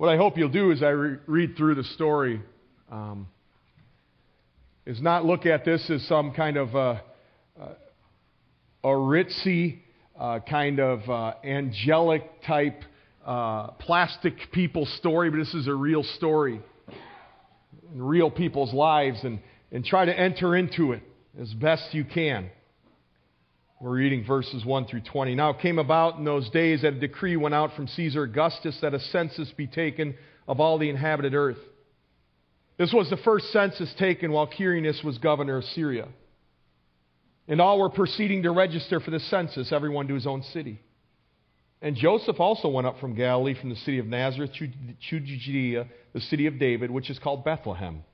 what I hope you'll do as I re- read through the story um, is not look at this as some kind of uh, uh, a ritzy, uh, kind of uh, angelic type uh, plastic people story, but this is a real story in real people's lives and, and try to enter into it as best you can. We're reading verses 1 through 20. Now it came about in those days that a decree went out from Caesar Augustus that a census be taken of all the inhabited earth. This was the first census taken while Quirinius was governor of Syria. And all were proceeding to register for the census, everyone to his own city. And Joseph also went up from Galilee, from the city of Nazareth to Judea, the city of David, which is called Bethlehem,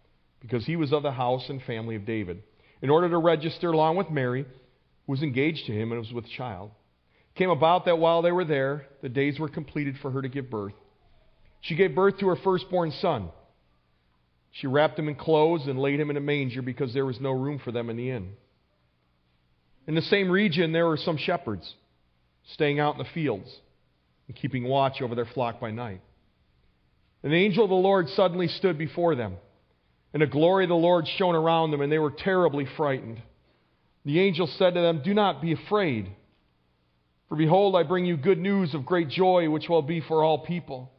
because he was of the house and family of David, in order to register along with Mary, who was engaged to him and was with child. It came about that while they were there, the days were completed for her to give birth. She gave birth to her firstborn son. She wrapped him in clothes and laid him in a manger because there was no room for them in the inn. In the same region, there were some shepherds staying out in the fields and keeping watch over their flock by night. An angel of the Lord suddenly stood before them, and the glory of the Lord shone around them, and they were terribly frightened. The angel said to them, Do not be afraid, for behold, I bring you good news of great joy, which will be for all people.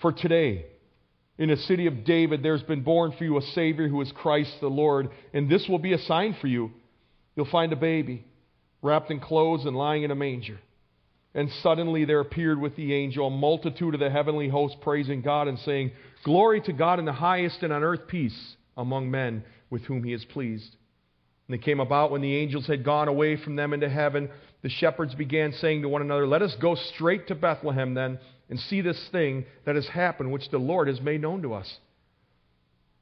For today, in the city of David, there's been born for you a Savior who is Christ the Lord, and this will be a sign for you. You'll find a baby wrapped in clothes and lying in a manger. And suddenly there appeared with the angel a multitude of the heavenly host praising God and saying, Glory to God in the highest, and on earth peace among men with whom he is pleased. And it came about when the angels had gone away from them into heaven, the shepherds began saying to one another, Let us go straight to Bethlehem then and see this thing that has happened, which the Lord has made known to us.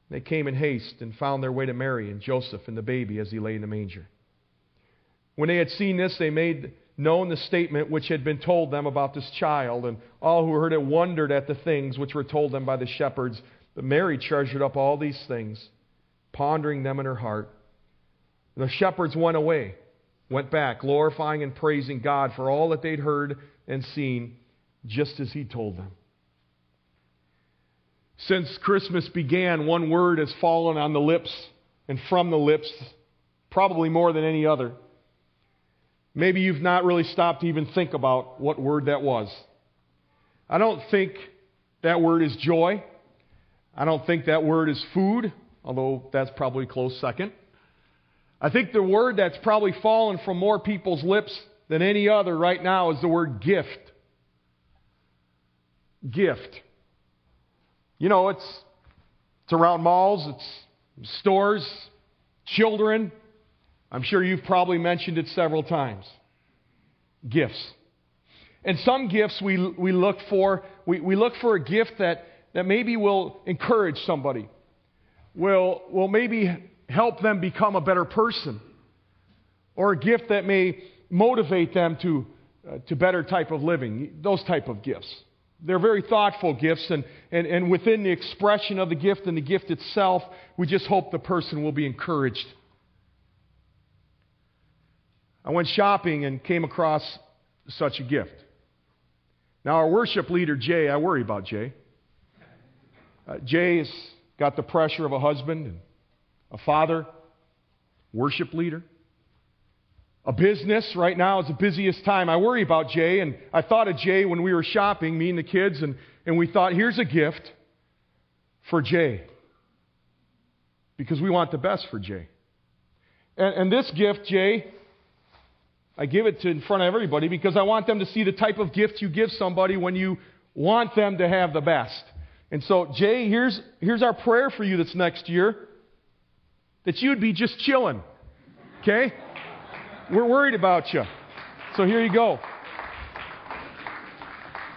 They came in haste and found their way to Mary and Joseph and the baby as he lay in the manger. When they had seen this, they made known the statement which had been told them about this child, and all who heard it wondered at the things which were told them by the shepherds. But Mary treasured up all these things, pondering them in her heart. The shepherds went away, went back, glorifying and praising God for all that they'd heard and seen, just as He told them. Since Christmas began, one word has fallen on the lips and from the lips, probably more than any other. Maybe you've not really stopped to even think about what word that was. I don't think that word is joy. I don't think that word is food, although that's probably close second. I think the word that's probably fallen from more people's lips than any other right now is the word gift. Gift. You know, it's, it's around malls, it's stores, children, I'm sure you've probably mentioned it several times. Gifts. And some gifts we, we look for, we, we look for a gift that, that maybe will encourage somebody, will, will maybe help them become a better person, or a gift that may motivate them to, uh, to better type of living, those type of gifts. They're very thoughtful gifts, and, and, and within the expression of the gift and the gift itself, we just hope the person will be encouraged I went shopping and came across such a gift. Now, our worship leader, Jay, I worry about Jay. Uh, Jay's got the pressure of a husband and a father, worship leader. A business right now is the busiest time. I worry about Jay, and I thought of Jay when we were shopping, me and the kids, and, and we thought, here's a gift for Jay. Because we want the best for Jay. And, and this gift, Jay, I give it to in front of everybody because I want them to see the type of gift you give somebody when you want them to have the best. And so, Jay, here's, here's our prayer for you this next year that you'd be just chilling. Okay? We're worried about you. So here you go.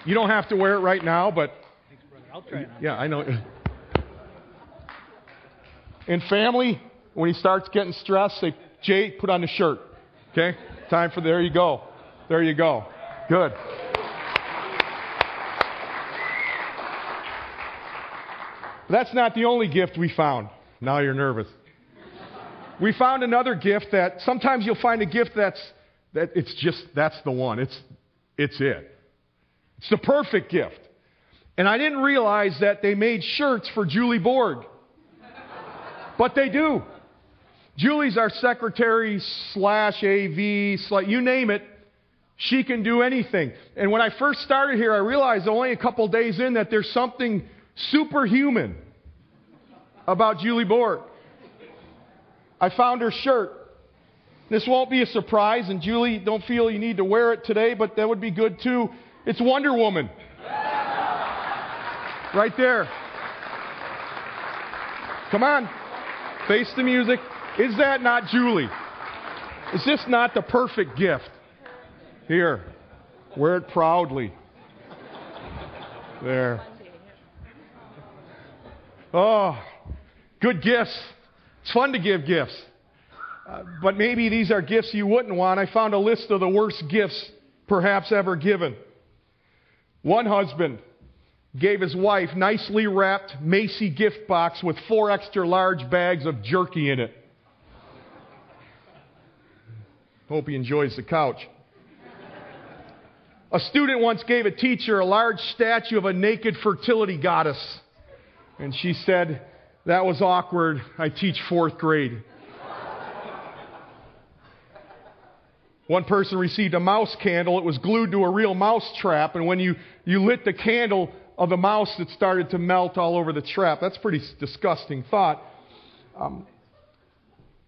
You don't have to wear it right now, but. Thanks, brother. I'll try it. Yeah, I know. In family, when he starts getting stressed, say, Jay, put on the shirt. Okay? Time for, there you go. There you go. Good. That's not the only gift we found. Now you're nervous. We found another gift that sometimes you'll find a gift that's that it's just that's the one. It's it's it. It's the perfect gift. And I didn't realize that they made shirts for Julie Borg. But they do. Julie's our secretary slash AV, slash, you name it. She can do anything. And when I first started here, I realized only a couple days in that there's something superhuman about Julie Borg. I found her shirt. This won't be a surprise, and Julie, don't feel you need to wear it today, but that would be good too. It's Wonder Woman. Right there. Come on. Face the music. Is that not Julie? Is this not the perfect gift? Here. Wear it proudly. There. Oh, good gifts. It's fun to give gifts. Uh, but maybe these are gifts you wouldn't want. I found a list of the worst gifts perhaps ever given. One husband gave his wife nicely wrapped Macy gift box with four extra large bags of jerky in it. Hope he enjoys the couch. A student once gave a teacher a large statue of a naked fertility goddess. And she said, That was awkward. I teach fourth grade. One person received a mouse candle. It was glued to a real mouse trap. And when you, you lit the candle of the mouse, it started to melt all over the trap. That's pretty disgusting thought. Um,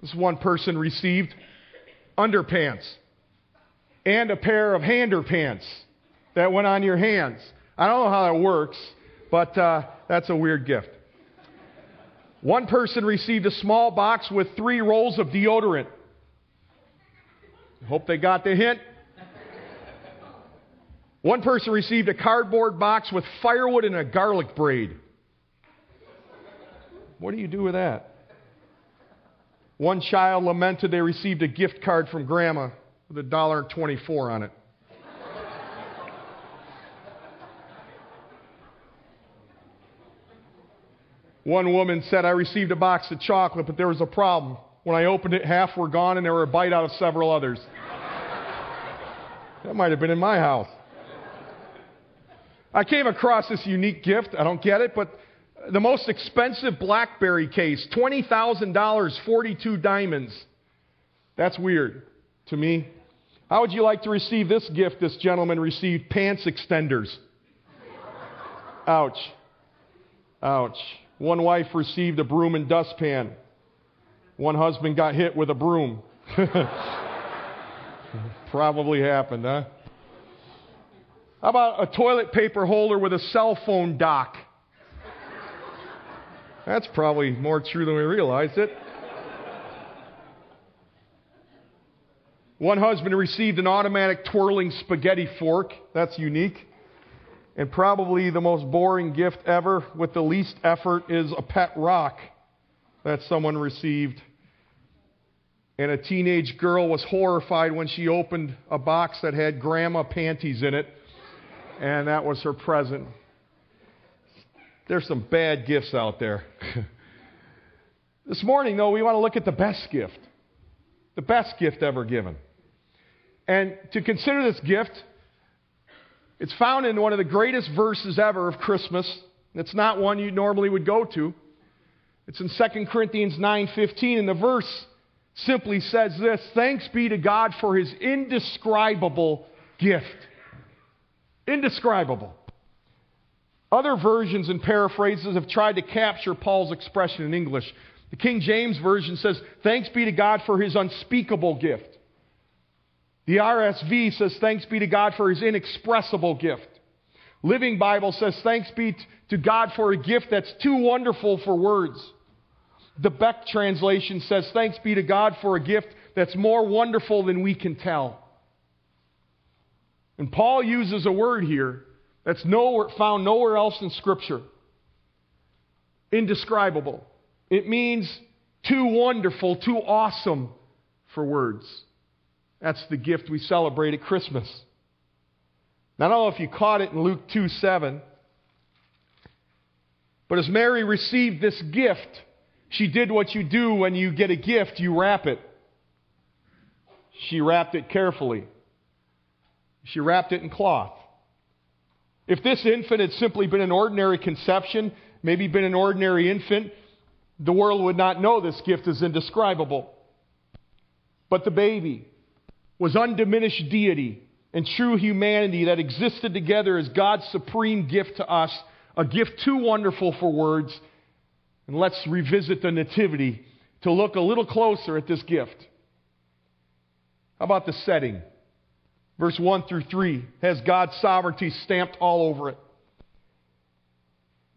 this one person received underpants and a pair of hander pants that went on your hands. I don't know how that works, but uh, that's a weird gift. One person received a small box with three rolls of deodorant. Hope they got the hint. One person received a cardboard box with firewood and a garlic braid. What do you do with that? One child lamented they received a gift card from grandma with a dollar twenty-four on it. One woman said, I received a box of chocolate, but there was a problem. When I opened it, half were gone and there were a bite out of several others. that might have been in my house. I came across this unique gift. I don't get it, but the most expensive Blackberry case, $20,000, 42 diamonds. That's weird to me. How would you like to receive this gift this gentleman received? Pants extenders. Ouch. Ouch. One wife received a broom and dustpan. One husband got hit with a broom. Probably happened, huh? How about a toilet paper holder with a cell phone dock? That's probably more true than we realized it. One husband received an automatic twirling spaghetti fork. That's unique. And probably the most boring gift ever with the least effort is a pet rock that someone received. And a teenage girl was horrified when she opened a box that had grandma panties in it, and that was her present. There's some bad gifts out there. this morning, though, we want to look at the best gift, the best gift ever given. And to consider this gift, it's found in one of the greatest verses ever of Christmas. It's not one you normally would go to. It's in 2 Corinthians 9:15 and the verse simply says this, thanks be to God for his indescribable gift. Indescribable. Other versions and paraphrases have tried to capture Paul's expression in English. The King James Version says, Thanks be to God for his unspeakable gift. The RSV says, Thanks be to God for his inexpressible gift. Living Bible says, Thanks be to God for a gift that's too wonderful for words. The Beck translation says, Thanks be to God for a gift that's more wonderful than we can tell. And Paul uses a word here that's nowhere, found nowhere else in Scripture. Indescribable. It means too wonderful, too awesome for words. That's the gift we celebrate at Christmas. Now, I don't know if you caught it in Luke 2 7. But as Mary received this gift, she did what you do when you get a gift you wrap it. She wrapped it carefully. She wrapped it in cloth. If this infant had simply been an ordinary conception, maybe been an ordinary infant, the world would not know this gift is indescribable. But the baby was undiminished deity and true humanity that existed together as God's supreme gift to us, a gift too wonderful for words. And let's revisit the Nativity to look a little closer at this gift. How about the setting? Verse 1 through 3 has God's sovereignty stamped all over it.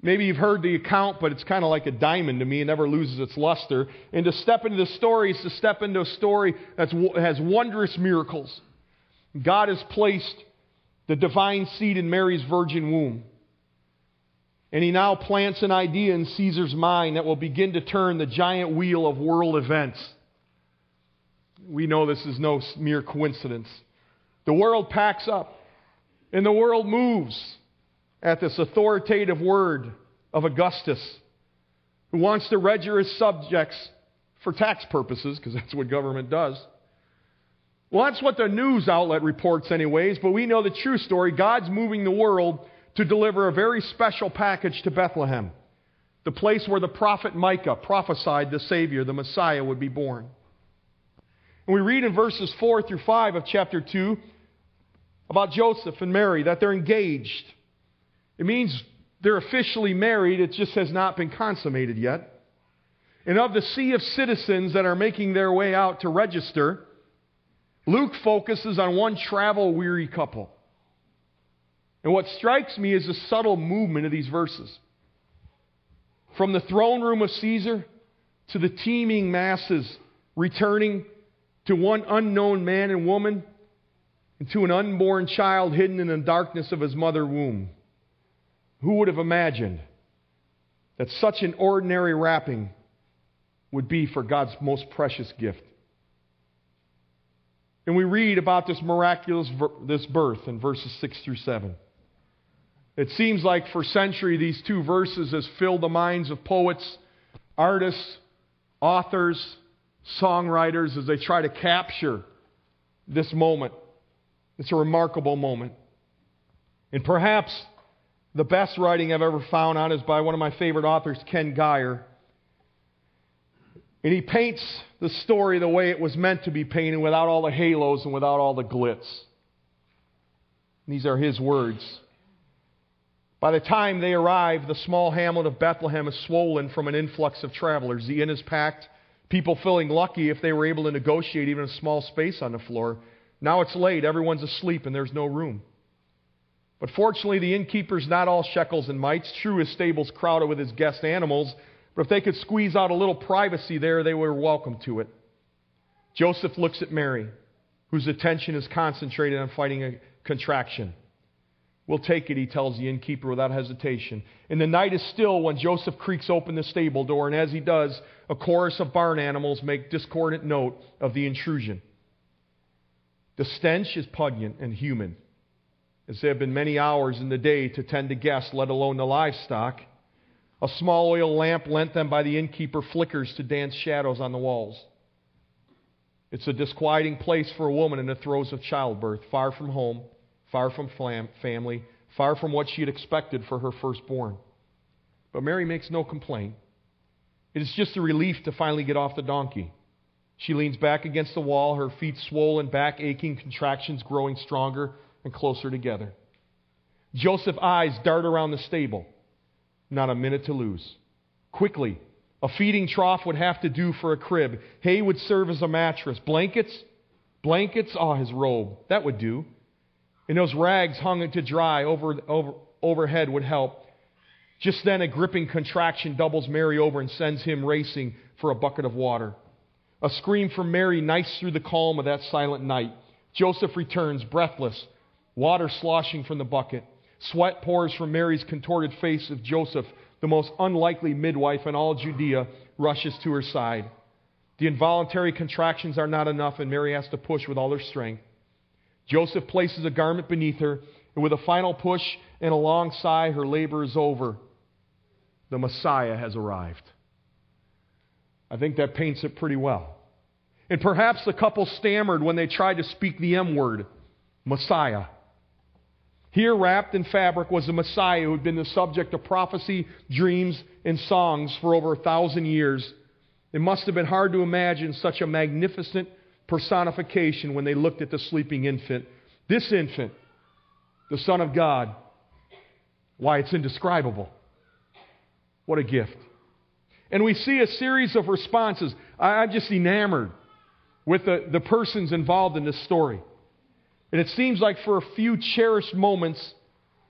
Maybe you've heard the account, but it's kind of like a diamond to me. It never loses its luster. And to step into the story is to step into a story that has wondrous miracles. God has placed the divine seed in Mary's virgin womb. And he now plants an idea in Caesar's mind that will begin to turn the giant wheel of world events. We know this is no mere coincidence. The world packs up, and the world moves at this authoritative word of Augustus, who wants to register his subjects for tax purposes, because that's what government does. Well, that's what the news outlet reports, anyways, but we know the true story. God's moving the world to deliver a very special package to Bethlehem, the place where the prophet Micah prophesied the Savior, the Messiah, would be born. And we read in verses 4 through 5 of chapter 2 about Joseph and Mary that they're engaged. It means they're officially married, it just has not been consummated yet. And of the sea of citizens that are making their way out to register, Luke focuses on one travel weary couple. And what strikes me is the subtle movement of these verses. From the throne room of Caesar to the teeming masses returning to one unknown man and woman and to an unborn child hidden in the darkness of his mother womb. Who would have imagined that such an ordinary wrapping would be for God's most precious gift? And we read about this miraculous this birth in verses 6 through 7. It seems like for centuries these two verses has filled the minds of poets, artists, authors, songwriters as they try to capture this moment. It's a remarkable moment. And perhaps the best writing I've ever found on is by one of my favorite authors, Ken Gire. And he paints the story the way it was meant to be painted without all the halos and without all the glitz. These are his words. By the time they arrive, the small hamlet of Bethlehem is swollen from an influx of travelers. The inn is packed, people feeling lucky if they were able to negotiate even a small space on the floor. Now it's late, everyone's asleep, and there's no room. But fortunately, the innkeeper's not all shekels and mites. True, his stable's crowded with his guest animals, but if they could squeeze out a little privacy there, they were welcome to it. Joseph looks at Mary, whose attention is concentrated on fighting a contraction. We'll take it, he tells the innkeeper without hesitation. And the night is still when Joseph creaks open the stable door, and as he does, a chorus of barn animals make discordant note of the intrusion. The stench is pungent and human as there have been many hours in the day to tend to guests, let alone the livestock. A small oil lamp lent them by the innkeeper flickers to dance shadows on the walls. It's a disquieting place for a woman in the throes of childbirth, far from home, far from family, far from what she had expected for her firstborn. But Mary makes no complaint. It is just a relief to finally get off the donkey. She leans back against the wall, her feet swollen, back aching, contractions growing stronger and closer together. Joseph's eyes dart around the stable. Not a minute to lose. Quickly, a feeding trough would have to do for a crib. Hay would serve as a mattress. Blankets? Blankets? Oh, his robe. That would do. And those rags hung to dry over, over, overhead would help. Just then, a gripping contraction doubles Mary over and sends him racing for a bucket of water. A scream from Mary knifes through the calm of that silent night. Joseph returns, breathless, water sloshing from the bucket. Sweat pours from Mary's contorted face as Joseph, the most unlikely midwife in all Judea, rushes to her side. The involuntary contractions are not enough, and Mary has to push with all her strength. Joseph places a garment beneath her, and with a final push and a long sigh, her labor is over. The Messiah has arrived. I think that paints it pretty well. And perhaps the couple stammered when they tried to speak the M word Messiah. Here, wrapped in fabric, was the Messiah who had been the subject of prophecy, dreams, and songs for over a thousand years. It must have been hard to imagine such a magnificent personification when they looked at the sleeping infant. This infant, the Son of God, why, it's indescribable. What a gift. And we see a series of responses. I'm just enamored with the, the persons involved in this story. And it seems like for a few cherished moments,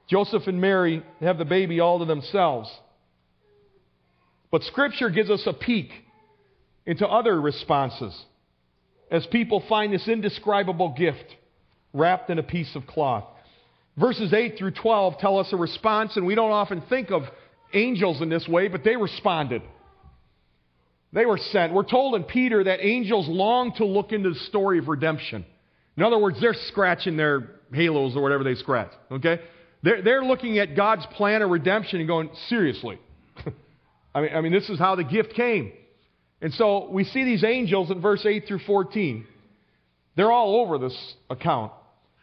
Joseph and Mary have the baby all to themselves. But Scripture gives us a peek into other responses as people find this indescribable gift wrapped in a piece of cloth. Verses 8 through 12 tell us a response, and we don't often think of angels in this way, but they responded. They were sent. We're told in Peter that angels long to look into the story of redemption. In other words, they're scratching their halos or whatever they scratch. Okay? They're, they're looking at God's plan of redemption and going, seriously. I, mean, I mean, this is how the gift came. And so we see these angels in verse 8 through 14. They're all over this account.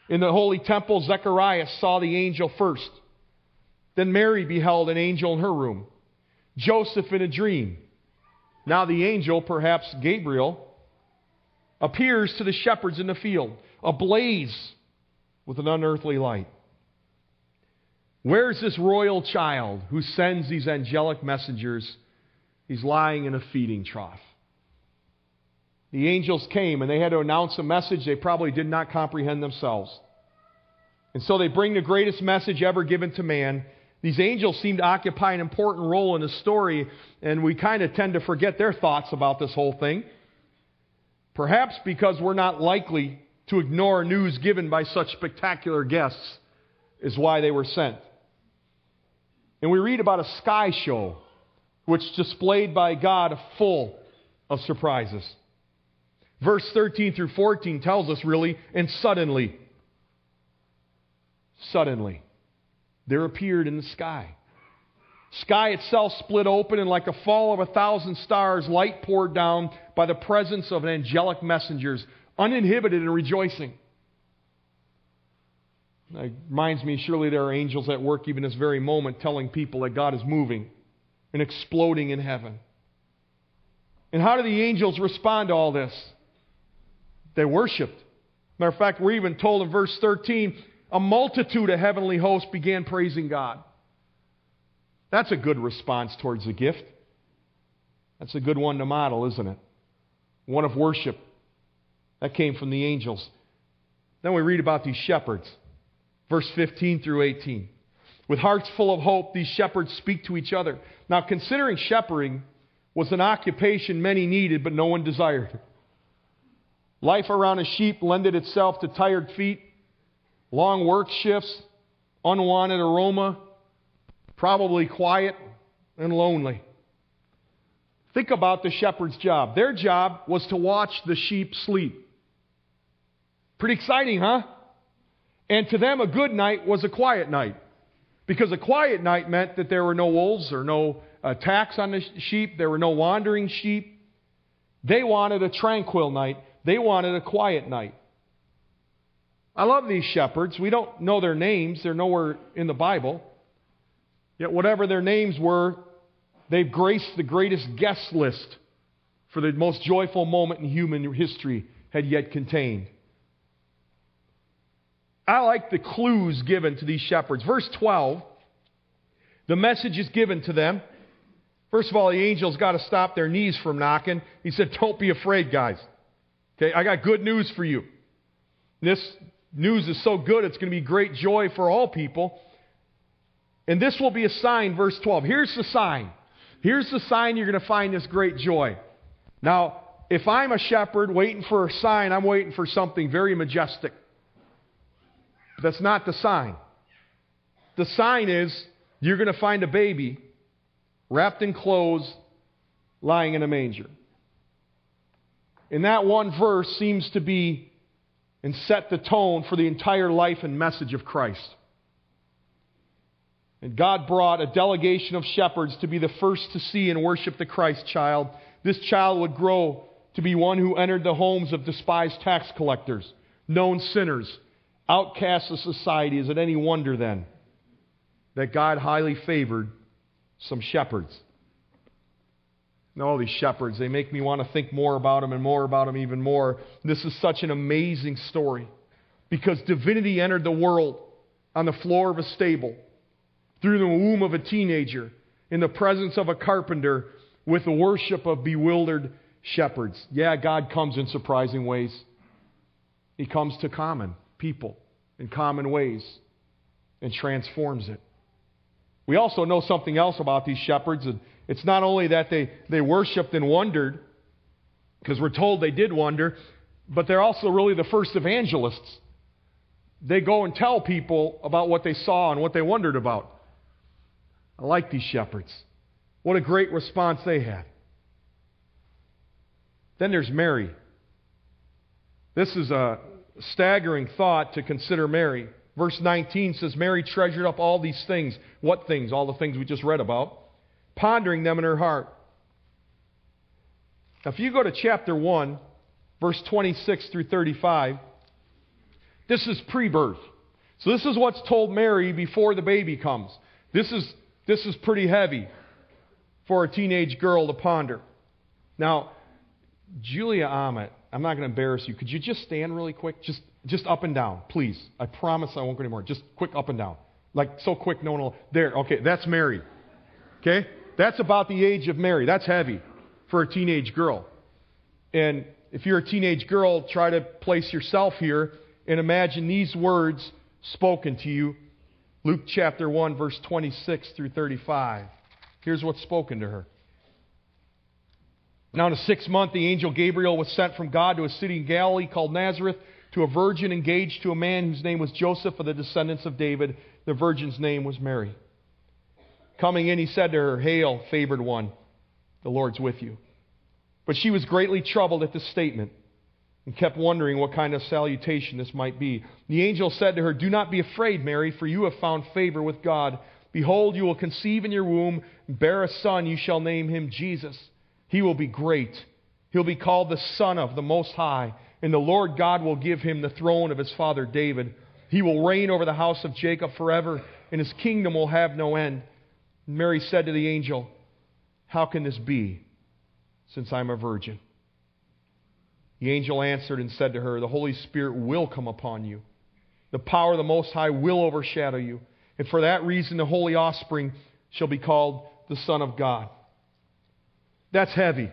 In the holy temple, Zechariah saw the angel first. Then Mary beheld an angel in her room. Joseph in a dream. Now the angel, perhaps Gabriel, appears to the shepherds in the field, ablaze with an unearthly light. Where's this royal child who sends these angelic messengers? He's lying in a feeding trough. The angels came and they had to announce a message they probably did not comprehend themselves. And so they bring the greatest message ever given to man. These angels seem to occupy an important role in the story, and we kind of tend to forget their thoughts about this whole thing. Perhaps because we're not likely to ignore news given by such spectacular guests, is why they were sent. And we read about a sky show which displayed by God full of surprises. Verse 13 through 14 tells us really, and suddenly, suddenly, there appeared in the sky. Sky itself split open, and like a fall of a thousand stars, light poured down by the presence of angelic messengers, uninhibited and rejoicing. It reminds me, surely there are angels at work even this very moment telling people that God is moving and exploding in heaven. And how do the angels respond to all this? They worshiped. Matter of fact, we're even told in verse 13 a multitude of heavenly hosts began praising God. That's a good response towards the gift. That's a good one to model, isn't it? One of worship. That came from the angels. Then we read about these shepherds. Verse 15 through 18. With hearts full of hope, these shepherds speak to each other. Now, considering shepherding was an occupation many needed, but no one desired. Life around a sheep lended itself to tired feet, long work shifts, unwanted aroma, probably quiet and lonely. Think about the shepherd's job. Their job was to watch the sheep sleep. Pretty exciting, huh? And to them, a good night was a quiet night. Because a quiet night meant that there were no wolves or no attacks on the sheep, there were no wandering sheep. They wanted a tranquil night, they wanted a quiet night. I love these shepherds. We don't know their names, they're nowhere in the Bible. Yet, whatever their names were, they've graced the greatest guest list for the most joyful moment in human history had yet contained. I like the clues given to these shepherds. Verse 12, the message is given to them. First of all, the angels got to stop their knees from knocking. He said, Don't be afraid, guys. Okay, I got good news for you. This news is so good, it's going to be great joy for all people. And this will be a sign, verse 12. Here's the sign. Here's the sign you're going to find this great joy. Now, if I'm a shepherd waiting for a sign, I'm waiting for something very majestic. But that's not the sign. The sign is you're going to find a baby wrapped in clothes lying in a manger. And that one verse seems to be and set the tone for the entire life and message of Christ. And God brought a delegation of shepherds to be the first to see and worship the Christ child. This child would grow to be one who entered the homes of despised tax collectors, known sinners, outcasts of society, is it any wonder then that God highly favored some shepherds? all these shepherds, they make me want to think more about them and more about them even more. This is such an amazing story because divinity entered the world on the floor of a stable, through the womb of a teenager, in the presence of a carpenter, with the worship of bewildered shepherds. Yeah, God comes in surprising ways. He comes to common people in common ways and transforms it. We also know something else about these shepherds. And it's not only that they, they worshiped and wondered, because we're told they did wonder, but they're also really the first evangelists. They go and tell people about what they saw and what they wondered about. I like these shepherds. What a great response they had. Then there's Mary. This is a staggering thought to consider Mary. Verse 19 says, Mary treasured up all these things. What things? All the things we just read about. Pondering them in her heart. Now, if you go to chapter 1, verse 26 through 35, this is pre birth. So, this is what's told Mary before the baby comes. This is, this is pretty heavy for a teenage girl to ponder. Now, Julia Ahmet, I'm not going to embarrass you. Could you just stand really quick? Just, just up and down, please. I promise I won't go anymore. Just quick up and down. Like so quick, no one will. There, okay, that's Mary. Okay? That's about the age of Mary. That's heavy for a teenage girl. And if you're a teenage girl, try to place yourself here and imagine these words spoken to you. Luke chapter 1, verse 26 through 35. Here's what's spoken to her. Now, in the sixth month, the angel Gabriel was sent from God to a city in Galilee called Nazareth to a virgin engaged to a man whose name was Joseph of the descendants of David. The virgin's name was Mary. Coming in, he said to her, Hail, favored one, the Lord's with you. But she was greatly troubled at this statement and kept wondering what kind of salutation this might be. The angel said to her, Do not be afraid, Mary, for you have found favor with God. Behold, you will conceive in your womb, and bear a son, you shall name him Jesus. He will be great. He'll be called the Son of the Most High, and the Lord God will give him the throne of his father David. He will reign over the house of Jacob forever, and his kingdom will have no end. Mary said to the angel, How can this be, since I'm a virgin? The angel answered and said to her, The Holy Spirit will come upon you. The power of the Most High will overshadow you. And for that reason, the holy offspring shall be called the Son of God. That's heavy.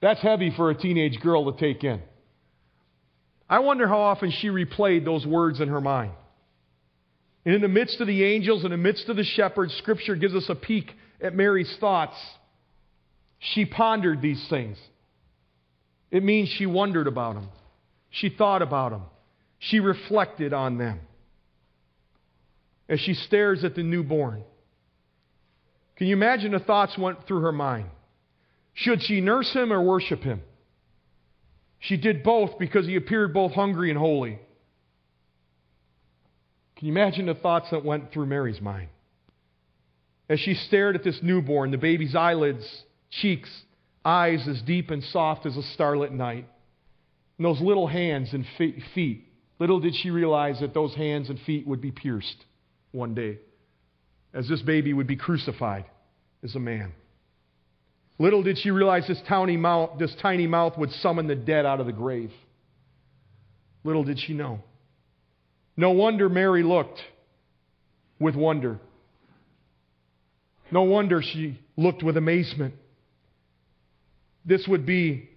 That's heavy for a teenage girl to take in. I wonder how often she replayed those words in her mind. And in the midst of the angels, in the midst of the shepherds, Scripture gives us a peek at Mary's thoughts. She pondered these things. It means she wondered about them. She thought about them. She reflected on them. As she stares at the newborn, can you imagine the thoughts went through her mind? Should she nurse him or worship him? She did both because he appeared both hungry and holy. Can you imagine the thoughts that went through Mary's mind? As she stared at this newborn, the baby's eyelids, cheeks, eyes as deep and soft as a starlit night, and those little hands and feet. Little did she realize that those hands and feet would be pierced one day as this baby would be crucified as a man. Little did she realize this tiny mouth, this tiny mouth would summon the dead out of the grave. Little did she know. No wonder Mary looked with wonder. No wonder she looked with amazement this would be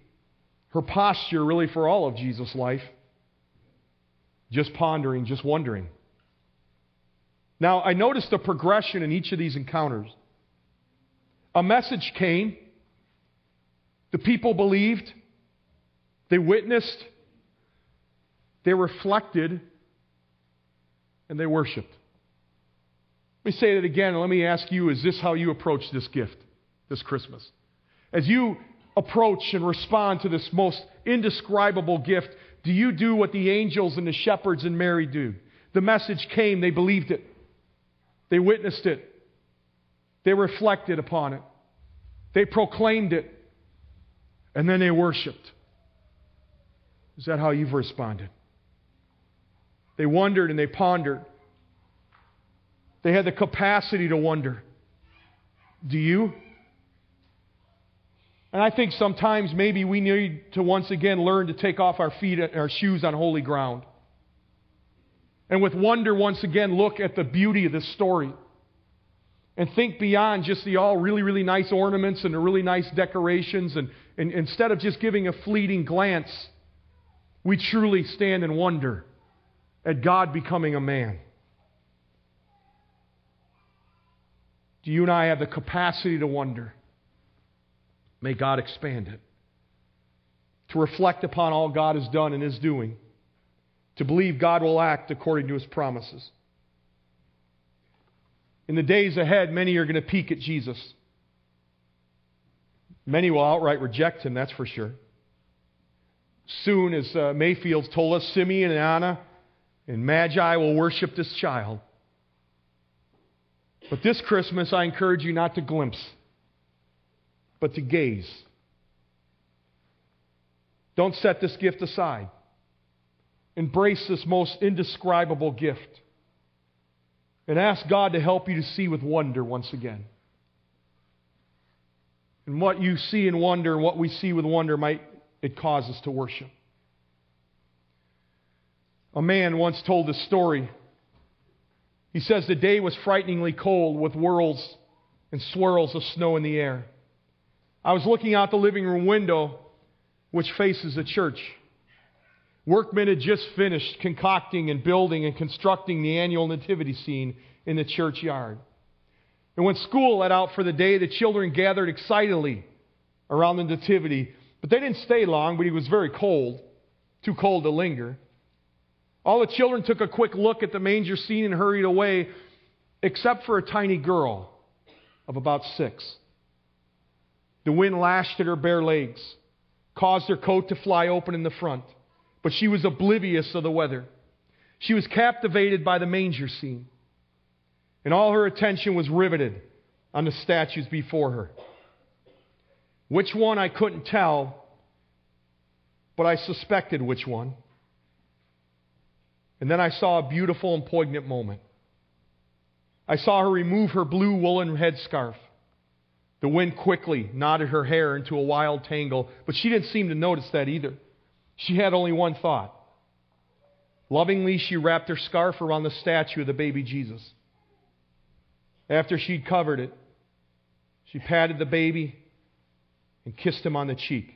her posture really for all of Jesus' life. Just pondering, just wondering. Now, I noticed a progression in each of these encounters. A message came, the people believed, they witnessed, they reflected, and they worshiped. Let me say that again, let me ask you is this how you approach this gift this Christmas? As you approach and respond to this most indescribable gift, do you do what the angels and the shepherds and Mary do? The message came, they believed it, they witnessed it, they reflected upon it, they proclaimed it, and then they worshiped. Is that how you've responded? They wondered and they pondered. They had the capacity to wonder. Do you? And I think sometimes maybe we need to once again learn to take off our feet, our shoes on holy ground. And with wonder, once again, look at the beauty of this story. And think beyond just the all really, really nice ornaments and the really nice decorations. And, and instead of just giving a fleeting glance, we truly stand and wonder at God becoming a man. Do you and I have the capacity to wonder? May God expand it. To reflect upon all God has done and is doing. To believe God will act according to his promises. In the days ahead, many are going to peek at Jesus. Many will outright reject him, that's for sure. Soon, as uh, Mayfield told us, Simeon and Anna and Magi will worship this child. But this Christmas, I encourage you not to glimpse, but to gaze. Don't set this gift aside. Embrace this most indescribable gift. And ask God to help you to see with wonder once again. And what you see in wonder, what we see with wonder, might it cause us to worship. A man once told this story he says the day was frighteningly cold with whirls and swirls of snow in the air. I was looking out the living room window, which faces the church. Workmen had just finished concocting and building and constructing the annual nativity scene in the churchyard. And when school let out for the day, the children gathered excitedly around the nativity. But they didn't stay long, but it was very cold, too cold to linger. All the children took a quick look at the manger scene and hurried away, except for a tiny girl of about six. The wind lashed at her bare legs, caused her coat to fly open in the front, but she was oblivious of the weather. She was captivated by the manger scene, and all her attention was riveted on the statues before her. Which one I couldn't tell, but I suspected which one. And then I saw a beautiful and poignant moment. I saw her remove her blue woolen headscarf. The wind quickly knotted her hair into a wild tangle, but she didn't seem to notice that either. She had only one thought. Lovingly, she wrapped her scarf around the statue of the baby Jesus. After she'd covered it, she patted the baby and kissed him on the cheek.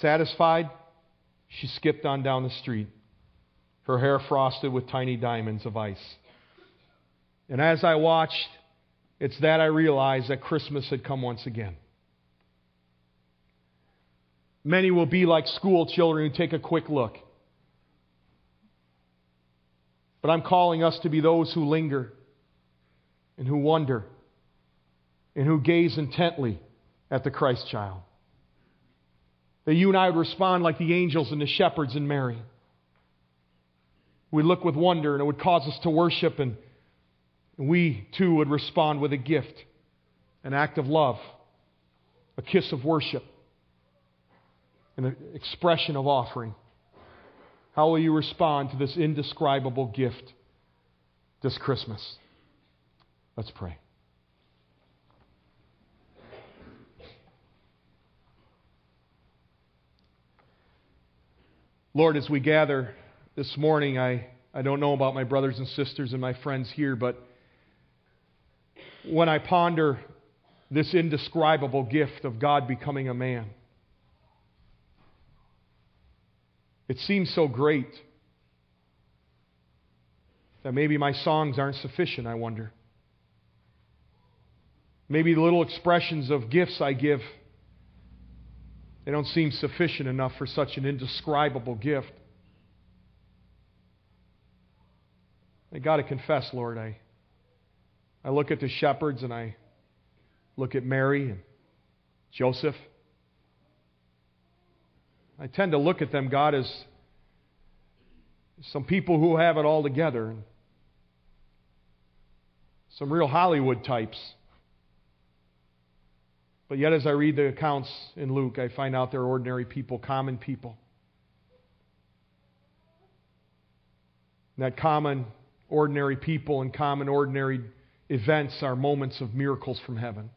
Satisfied, she skipped on down the street her hair frosted with tiny diamonds of ice. And as I watched, it's that I realized that Christmas had come once again. Many will be like school children who take a quick look. But I'm calling us to be those who linger and who wonder and who gaze intently at the Christ child. That you and I would respond like the angels and the shepherds and Mary we look with wonder and it would cause us to worship, and we too would respond with a gift, an act of love, a kiss of worship, an expression of offering. How will you respond to this indescribable gift this Christmas? Let's pray. Lord, as we gather this morning, I, I don't know about my brothers and sisters and my friends here, but when I ponder this indescribable gift of God becoming a man, it seems so great that maybe my songs aren't sufficient, I wonder. Maybe the little expressions of gifts I give, they don't seem sufficient enough for such an indescribable gift. I got to confess, Lord, I, I look at the shepherds and I look at Mary and Joseph. I tend to look at them, God, as some people who have it all together. Some real Hollywood types. But yet, as I read the accounts in Luke, I find out they're ordinary people, common people. that common, ordinary people and common, ordinary events are moments of miracles from heaven.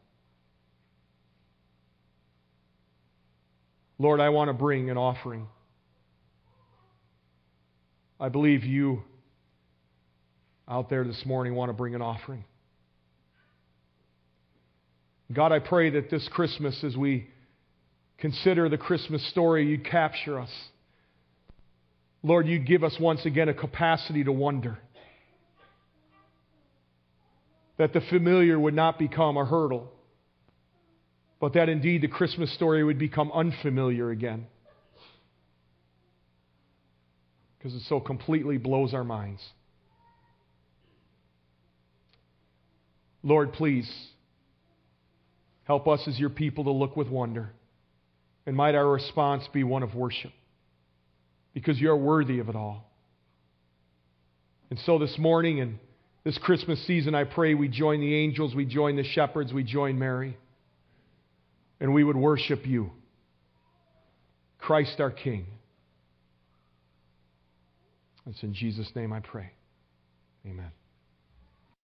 Lord, I want to bring an offering. I believe you out there this morning want to bring an offering. God, I pray that this Christmas, as we consider the Christmas story, you'd capture us. Lord, you'd give us once again a capacity to wonder. That the familiar would not become a hurdle, but that indeed the Christmas story would become unfamiliar again. Because it so completely blows our minds. Lord, please help us as your people to look with wonder. And might our response be one of worship because you're worthy of it all. And so this morning and this Christmas season, I pray we join the angels, we join the shepherds, we join Mary, and we would worship you, Christ our King. It's in Jesus' name I pray. Amen.